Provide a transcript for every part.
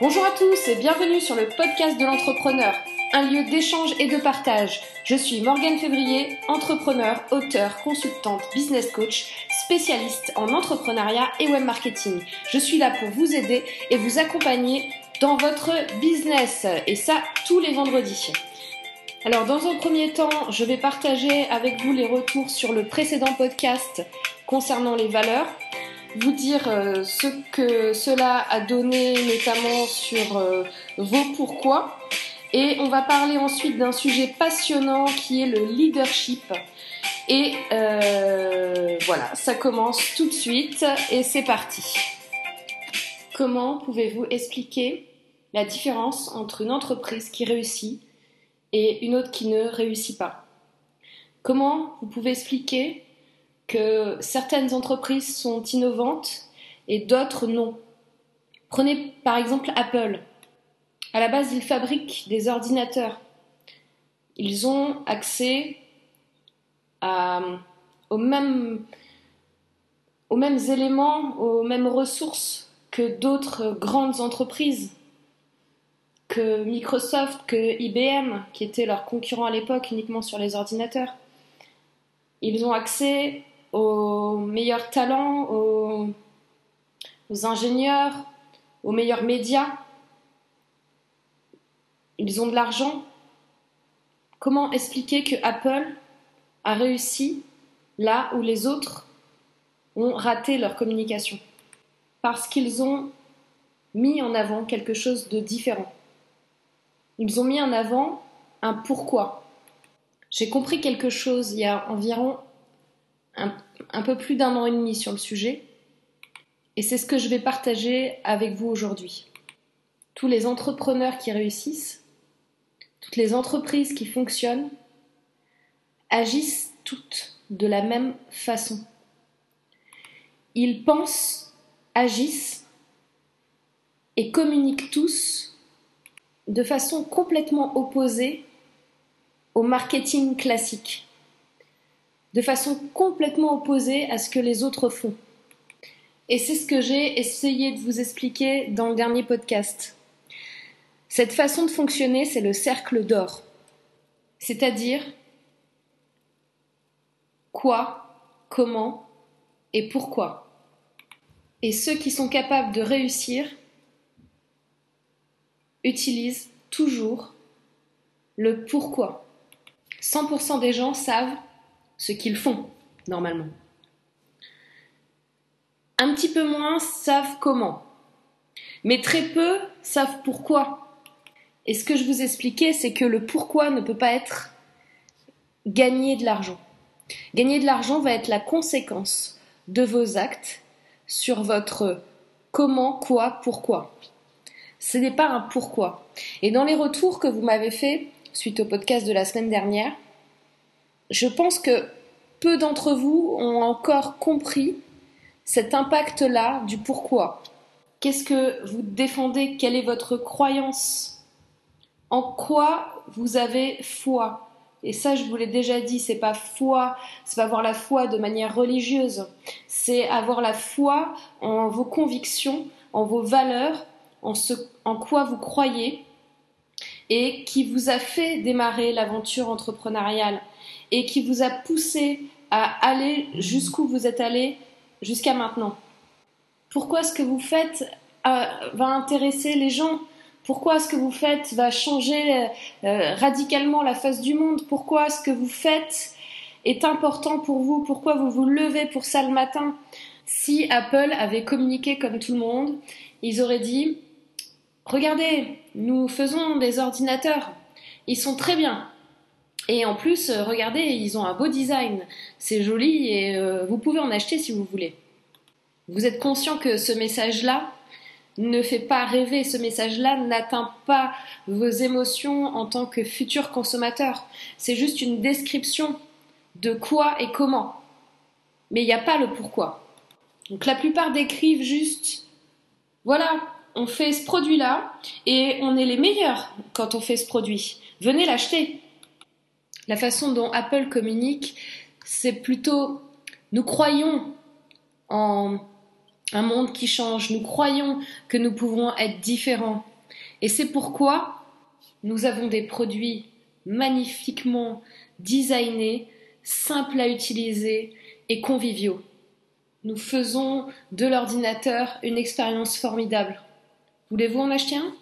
Bonjour à tous et bienvenue sur le podcast de l'entrepreneur, un lieu d'échange et de partage. Je suis Morgane Février, entrepreneur, auteur, consultante, business coach, spécialiste en entrepreneuriat et web marketing. Je suis là pour vous aider et vous accompagner dans votre business et ça tous les vendredis. Alors dans un premier temps, je vais partager avec vous les retours sur le précédent podcast concernant les valeurs vous dire euh, ce que cela a donné notamment sur euh, vos pourquoi. Et on va parler ensuite d'un sujet passionnant qui est le leadership. Et euh, voilà, ça commence tout de suite et c'est parti. Comment pouvez-vous expliquer la différence entre une entreprise qui réussit et une autre qui ne réussit pas? Comment vous pouvez expliquer que certaines entreprises sont innovantes et d'autres non. Prenez par exemple Apple. À la base, ils fabriquent des ordinateurs. Ils ont accès aux, mêmes, aux mêmes éléments, aux mêmes ressources que d'autres grandes entreprises, que Microsoft, que IBM, qui étaient leurs concurrents à l'époque uniquement sur les ordinateurs. Ils ont accès aux meilleurs talents, aux, ingénieurs, aux meilleurs médias. Ils ont de l'argent. Comment expliquer que Apple a réussi là où les autres ont raté leur communication? Parce qu'ils ont mis en avant quelque chose de différent. Ils ont mis en avant un pourquoi. J'ai compris quelque chose il y a environ un, peu plus d'un an et demi sur le sujet. Et c'est ce que je vais partager avec vous aujourd'hui. Tous les entrepreneurs qui réussissent, toutes les entreprises qui fonctionnent, agissent toutes de la même façon. Ils pensent, agissent et communiquent tous de façon complètement opposée au marketing classique de façon complètement opposée à ce que les autres font. Et c'est ce que j'ai essayé de vous expliquer dans le dernier podcast. Cette façon de fonctionner, c'est le cercle d'or. C'est-à-dire quoi, comment et pourquoi. Et ceux qui sont capables de réussir utilisent toujours le pourquoi. 100% des gens savent ce qu'ils font normalement. Un petit peu moins savent comment, mais très peu savent pourquoi. Et ce que je vous expliquais, c'est que le pourquoi ne peut pas être gagner de l'argent. Gagner de l'argent va être la conséquence de vos actes sur votre comment, quoi, pourquoi. Ce n'est pas un pourquoi. Et dans les retours que vous m'avez fait suite au podcast de la semaine dernière, je pense que peu d'entre vous ont encore compris cet impact-là du pourquoi. Qu'est-ce que vous défendez? Quelle est votre croyance? En quoi vous avez foi? Et ça, je vous l'ai déjà dit, c'est pas foi, c'est pas avoir la foi de manière religieuse, c'est avoir la foi en vos convictions, en vos valeurs, en ce en quoi vous croyez et qui vous a fait démarrer l'aventure entrepreneuriale et qui vous a poussé à aller jusqu'où vous êtes allé jusqu'à maintenant. Pourquoi ce que vous faites euh, va intéresser les gens? Pourquoi ce que vous faites va changer euh, radicalement la face du monde? Pourquoi ce que vous faites est important pour vous? Pourquoi vous vous levez pour ça le matin? Si Apple avait communiqué comme tout le monde, ils auraient dit Regardez, nous faisons des ordinateurs, ils sont très bien, et en plus, euh, regardez, ils ont un beau design. C'est joli et euh, vous pouvez en acheter si vous voulez. Vous êtes conscient que ce message-là ne fait pas rêver, ce message-là n'atteint pas vos émotions en tant que futur consommateur. C'est juste une description de quoi et comment. Mais il n'y a pas le pourquoi. Donc la plupart décrivent juste, voilà, on fait ce produit-là et on est les meilleurs quand on fait ce produit. Venez l'acheter la façon dont Apple communique, c'est plutôt nous croyons en un monde qui change, nous croyons que nous pouvons être différents. Et c'est pourquoi nous avons des produits magnifiquement designés, simples à utiliser et conviviaux. Nous faisons de l'ordinateur une expérience formidable. Voulez-vous en acheter un?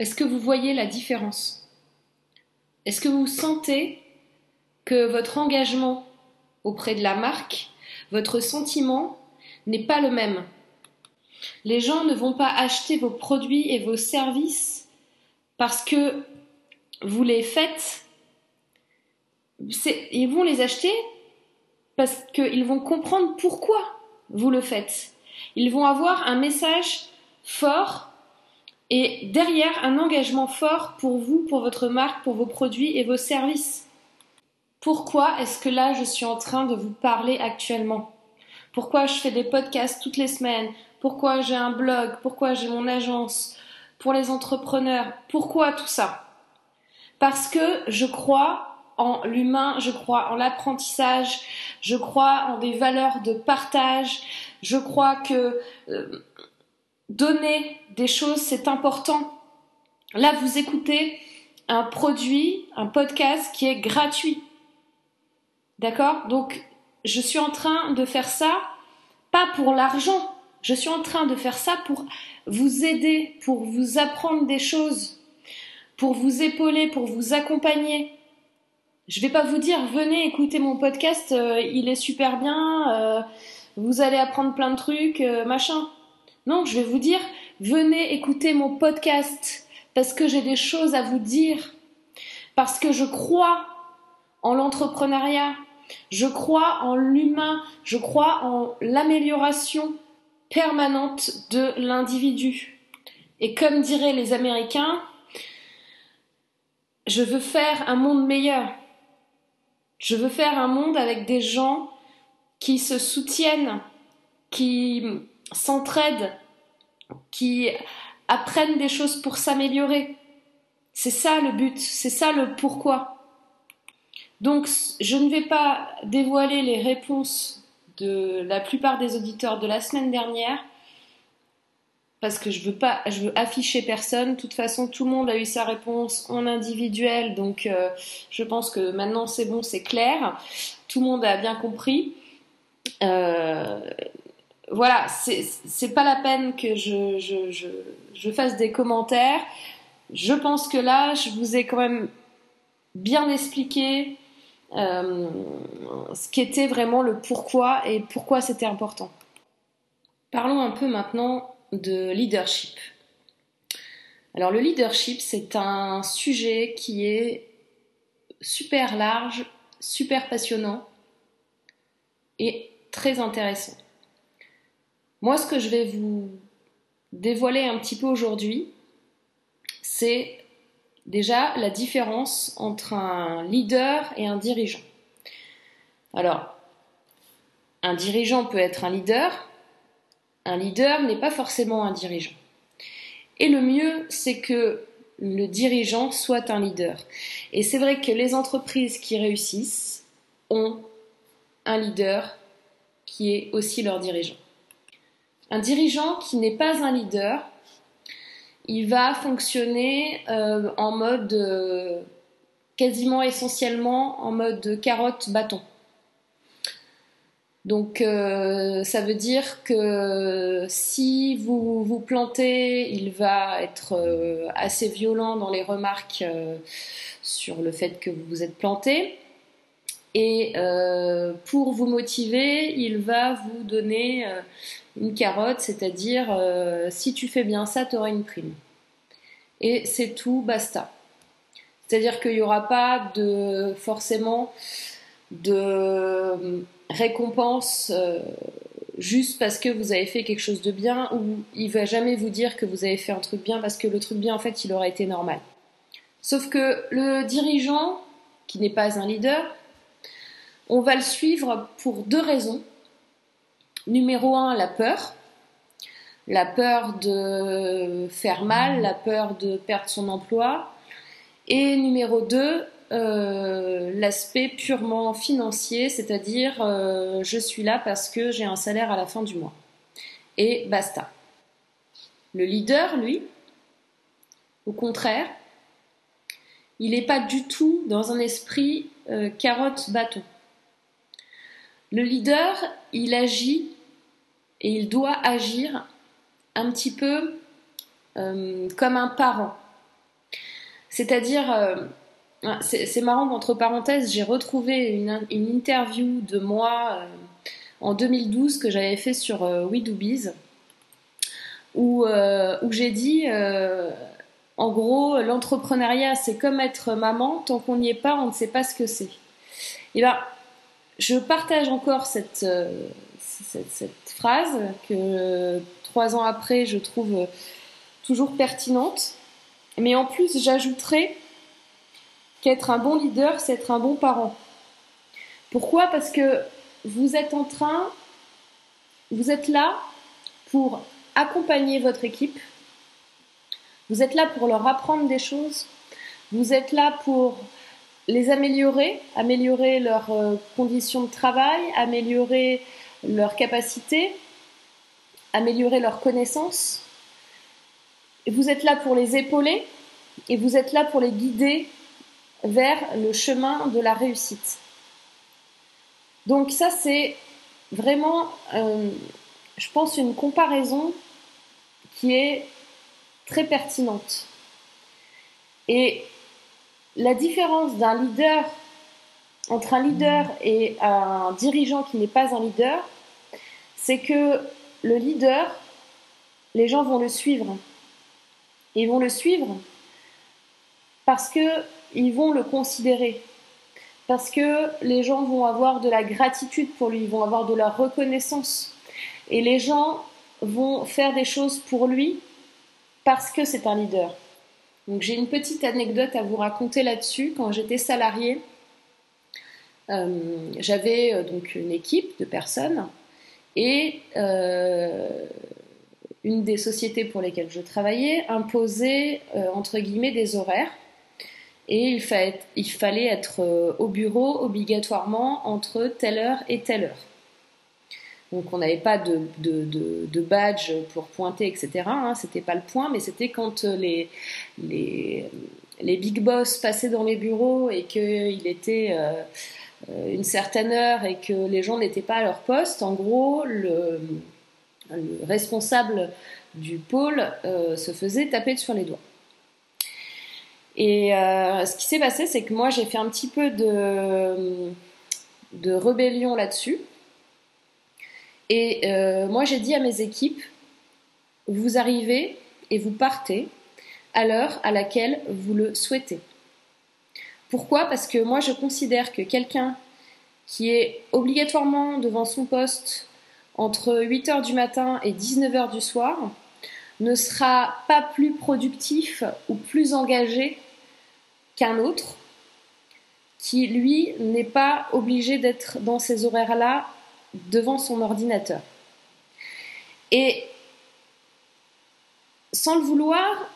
Est-ce que vous voyez la différence? Est-ce que vous sentez que votre engagement auprès de la marque, votre sentiment n'est pas le même? Les gens ne vont pas acheter vos produits et vos services parce que vous les faites. Ils vont les acheter parce qu'ils vont comprendre pourquoi vous le faites. Ils vont avoir un message fort et derrière un engagement fort pour vous, pour votre marque, pour vos produits et vos services. Pourquoi est-ce que là je suis en train de vous parler actuellement? Pourquoi je fais des podcasts toutes les semaines? Pourquoi j'ai un blog? Pourquoi j'ai mon agence? Pour les entrepreneurs? Pourquoi tout ça? Parce que je crois en l'humain, je crois en l'apprentissage, je crois en des valeurs de partage, je crois que euh, donner des choses, c'est important. Là, vous écoutez un produit, un podcast qui est gratuit. D'accord? Donc, je suis en train de faire ça, pas pour l'argent, je suis en train de faire ça pour vous aider, pour vous apprendre des choses, pour vous épauler, pour vous accompagner. Je vais pas vous dire venez écouter mon podcast, euh, il est super bien, euh, vous allez apprendre plein de trucs, euh, machin. Non, je vais vous dire venez écouter mon podcast parce que j'ai des choses à vous dire, parce que je crois en l'entrepreneuriat, je crois en l'humain, je crois en l'amélioration permanente de l'individu. Et comme diraient les Américains, je veux faire un monde meilleur. Je veux faire un monde avec des gens qui se soutiennent, qui s'entraident, qui apprennent des choses pour s'améliorer. C'est ça le but, c'est ça le pourquoi. Donc je ne vais pas dévoiler les réponses de la plupart des auditeurs de la semaine dernière parce que je veux pas, je veux afficher personne. De toute façon, tout le monde a eu sa réponse en individuel, donc euh, je pense que maintenant c'est bon, c'est clair. Tout le monde a bien compris. Euh, voilà, c'est pas la peine que je, fasse des commentaires. Je pense que là, je vous ai quand même bien expliqué euh, ce qu'était vraiment le pourquoi et pourquoi c'était important. Parlons un peu maintenant de leadership. Alors le leadership, c'est un sujet qui est super large, super passionnant et très intéressant. Moi, ce que je vais vous dévoiler un petit peu aujourd'hui, c'est déjà la différence entre un leader et un dirigeant. Alors, un dirigeant peut être un leader, un leader n'est pas forcément un dirigeant. Et le mieux, c'est que le dirigeant soit un leader. Et c'est vrai que les entreprises qui réussissent ont un leader qui est aussi leur dirigeant. Un dirigeant qui n'est pas un leader, il va fonctionner euh, en mode euh, quasiment essentiellement en mode carotte-bâton. Donc euh, ça veut dire que si vous vous plantez, il va être assez violent dans les remarques sur le fait que vous vous êtes planté. Et pour vous motiver, il va vous donner une carotte, c'est-à-dire si tu fais bien ça, tu auras une prime. Et c'est tout, basta. C'est-à-dire qu'il n'y aura pas de forcément de récompense euh, juste parce que vous avez fait quelque chose de bien ou il va jamais vous dire que vous avez fait un truc bien parce que le truc bien en fait il aurait été normal. Sauf que le dirigeant qui n'est pas un leader, on va le suivre pour deux raisons. Numéro un, la peur. La peur de faire mal, la peur de perdre son emploi. Et numéro deux, euh, l'aspect purement financier, c'est-à-dire euh, je suis là parce que j'ai un salaire à la fin du mois. Et basta. Le leader, lui, Au contraire, il n'est pas du tout dans un esprit euh, carotte-bâton. Le leader, il agit et il doit agir un petit peu euh, comme un parent. C'est-à-dire, euh, c'est marrant, entre parenthèses, j'ai retrouvé une, interview de moi en 2012 que j'avais fait sur We Do Biz, où, j'ai dit en gros, l'entrepreneuriat, c'est comme être maman. Tant qu'on n'y est pas, on ne sait pas ce que c'est. Et ben, je partage encore cette, euh, cette, phrase que trois ans après, je trouve toujours pertinente. Mais en plus, j'ajouterai qu'être un bon leader, c'est être un bon parent. Pourquoi? Parce que vous êtes en train, vous êtes là pour accompagner votre équipe, vous êtes là pour leur apprendre des choses. Vous êtes là pour les améliorer, améliorer leurs euh, conditions de travail, améliorer leurs capacités, améliorer leurs connaissances. vous êtes là pour les épauler et vous êtes là pour les guider vers le chemin de la réussite. Donc ça, c'est vraiment, euh, je pense, une comparaison qui est très pertinente. Et la différence d'un leader entre un leader et un dirigeant qui n'est pas un leader, c'est que le leader, les gens vont le suivre. ils vont le suivre parce qu'ils vont le considérer, parce que les gens vont avoir de la gratitude pour lui, ils vont avoir de la reconnaissance. Et les gens vont faire des choses pour lui parce que c'est un leader. Donc j'ai une petite anecdote à vous raconter là-dessus. Quand j'étais salariée, euh, j'avais euh, donc une équipe de personnes et euh, une des sociétés pour lesquelles je travaillais imposait entre guillemets des horaires et il fallait être au bureau obligatoirement entre telle heure et telle heure. Donc on n'avait pas de, badge pour pointer, etc. Hein, c'était pas le point, mais c'était quand euh, les, big boss passaient dans les bureaux et qu'il était euh, euh, une certaine heure et que les gens n'étaient pas à leur poste. En gros, le, responsable du pôle se faisait taper sur les doigts. Et ce qui s'est passé, c'est que moi j'ai fait un petit peu de rébellion là-dessus. Et euh, moi, j'ai dit à mes équipes, vous arrivez et vous partez à l'heure à laquelle vous le souhaitez. Pourquoi? Parce que moi, je considère que quelqu'un qui est obligatoirement devant son poste entre 8h du matin et 19h du soir ne sera pas plus productif ou plus engagé qu'un autre qui, lui, n'est pas obligé d'être dans ces horaires-là devant son ordinateur. Et sans le vouloir,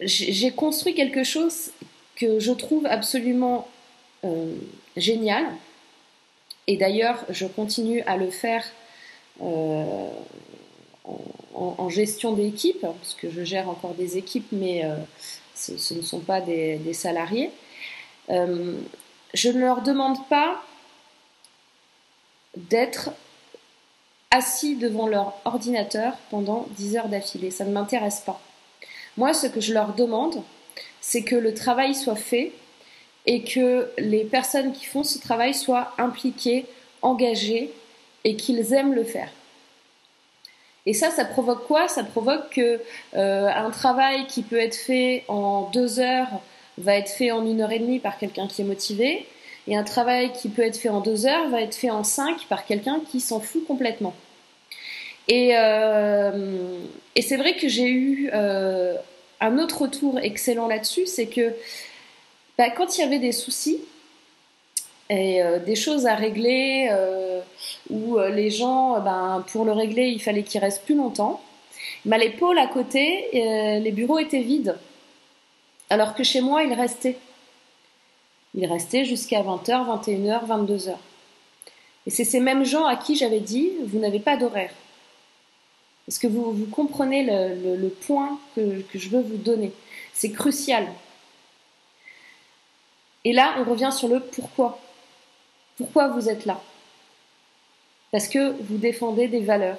j'ai construit quelque chose que je trouve absolument euh, génial. Et d'ailleurs, je continue à le faire euh, en, gestion d'équipe, parce que je gère encore des équipes, mais euh, ce, ne sont pas des salariés. je ne leur demande pas d'être assis devant leur ordinateur pendant 10 heures d'affilée. Ça ne m'intéresse pas. Moi, ce que je leur demande, c'est que le travail soit fait et que les personnes qui font ce travail soient impliquées, engagées et qu'ils aiment le faire. Et ça, ça provoque quoi? Ça provoque que euh, travail qui peut être fait en deux heures va être fait en une heure et demie par quelqu'un qui est motivé, et un travail qui peut être fait en deux heures va être fait en cinq par quelqu'un qui s'en fout complètement. Et, euh, c'est vrai que j'ai eu euh, un autre retour excellent là-dessus, c'est que bah, quand il y avait des soucis et euh, des choses à régler, où les gens, ben, pour le régler, il fallait qu'ils restent plus longtemps, bah, les pôles à côté, les bureaux étaient vides, alors que chez moi, ils restaient. Il restait jusqu'à 20h, 21h, 22h. Et c'est ces mêmes gens à qui j'avais dit, vous n'avez pas d'horaire. Est-ce que vous, vous comprenez le, point que, je veux vous donner? C'est crucial. Et là, on revient sur le pourquoi. Pourquoi vous êtes là? Parce que vous défendez des valeurs.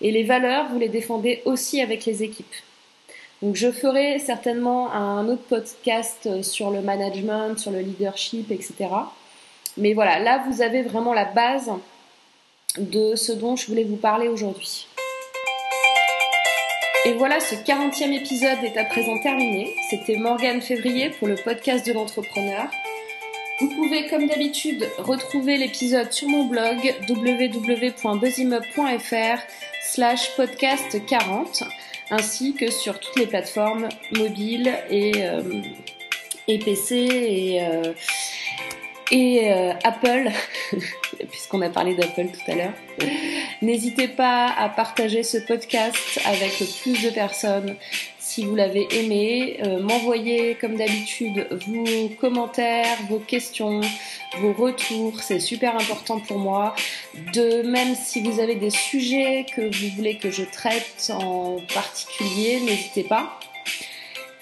Et les valeurs, vous les défendez aussi avec les équipes. Donc je ferai certainement un autre podcast sur le management, sur le leadership, etc. Mais voilà, là vous avez vraiment la base de ce dont je voulais vous parler aujourd'hui. Et voilà, ce 40e épisode est à présent terminé. C'était Morgane Février pour le podcast de l'entrepreneur. Vous pouvez, comme d'habitude, retrouver l'épisode sur mon blog www.buzzimob.fr slash podcast 40 ainsi que sur toutes les plateformes mobiles et, euh, PC et, euh, et euh, Apple, puisqu'on a parlé d'Apple tout à l'heure. N'hésitez pas à partager ce podcast avec le plus de personnes si vous l'avez aimé. Euh, M'envoyer comme d'habitude vos commentaires, vos questions, vos retours, c'est super important pour moi. De même si vous avez des sujets que vous voulez que je traite en particulier, n'hésitez pas.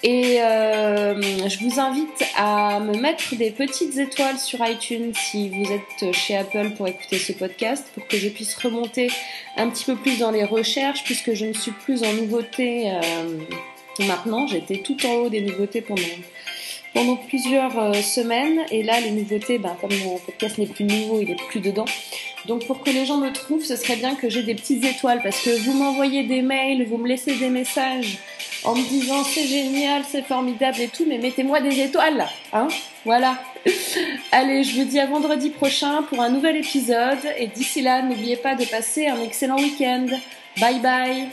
Et euh, je vous invite à me mettre des petites étoiles sur iTunes si vous êtes chez Apple pour écouter ce podcast, pour que je puisse remonter un petit peu plus dans les recherches, puisque je ne suis plus en nouveauté euh, maintenant. J'étais tout en haut des nouveautés pendant plusieurs euh, semaines. Et là, les nouveautés, ben, comme mon podcast n'est plus nouveau, il est plus dedans. Donc pour que les gens me trouvent, ce serait bien que j'ai des petites étoiles parce que vous m'envoyez des mails, vous me laissez des messages en me disant c'est génial, c'est formidable et tout, mais mettez-moi des étoiles, hein Voilà. Allez, je vous dis à vendredi prochain pour un nouvel épisode et d'ici là, n'oubliez pas de passer un excellent week-end. Bye bye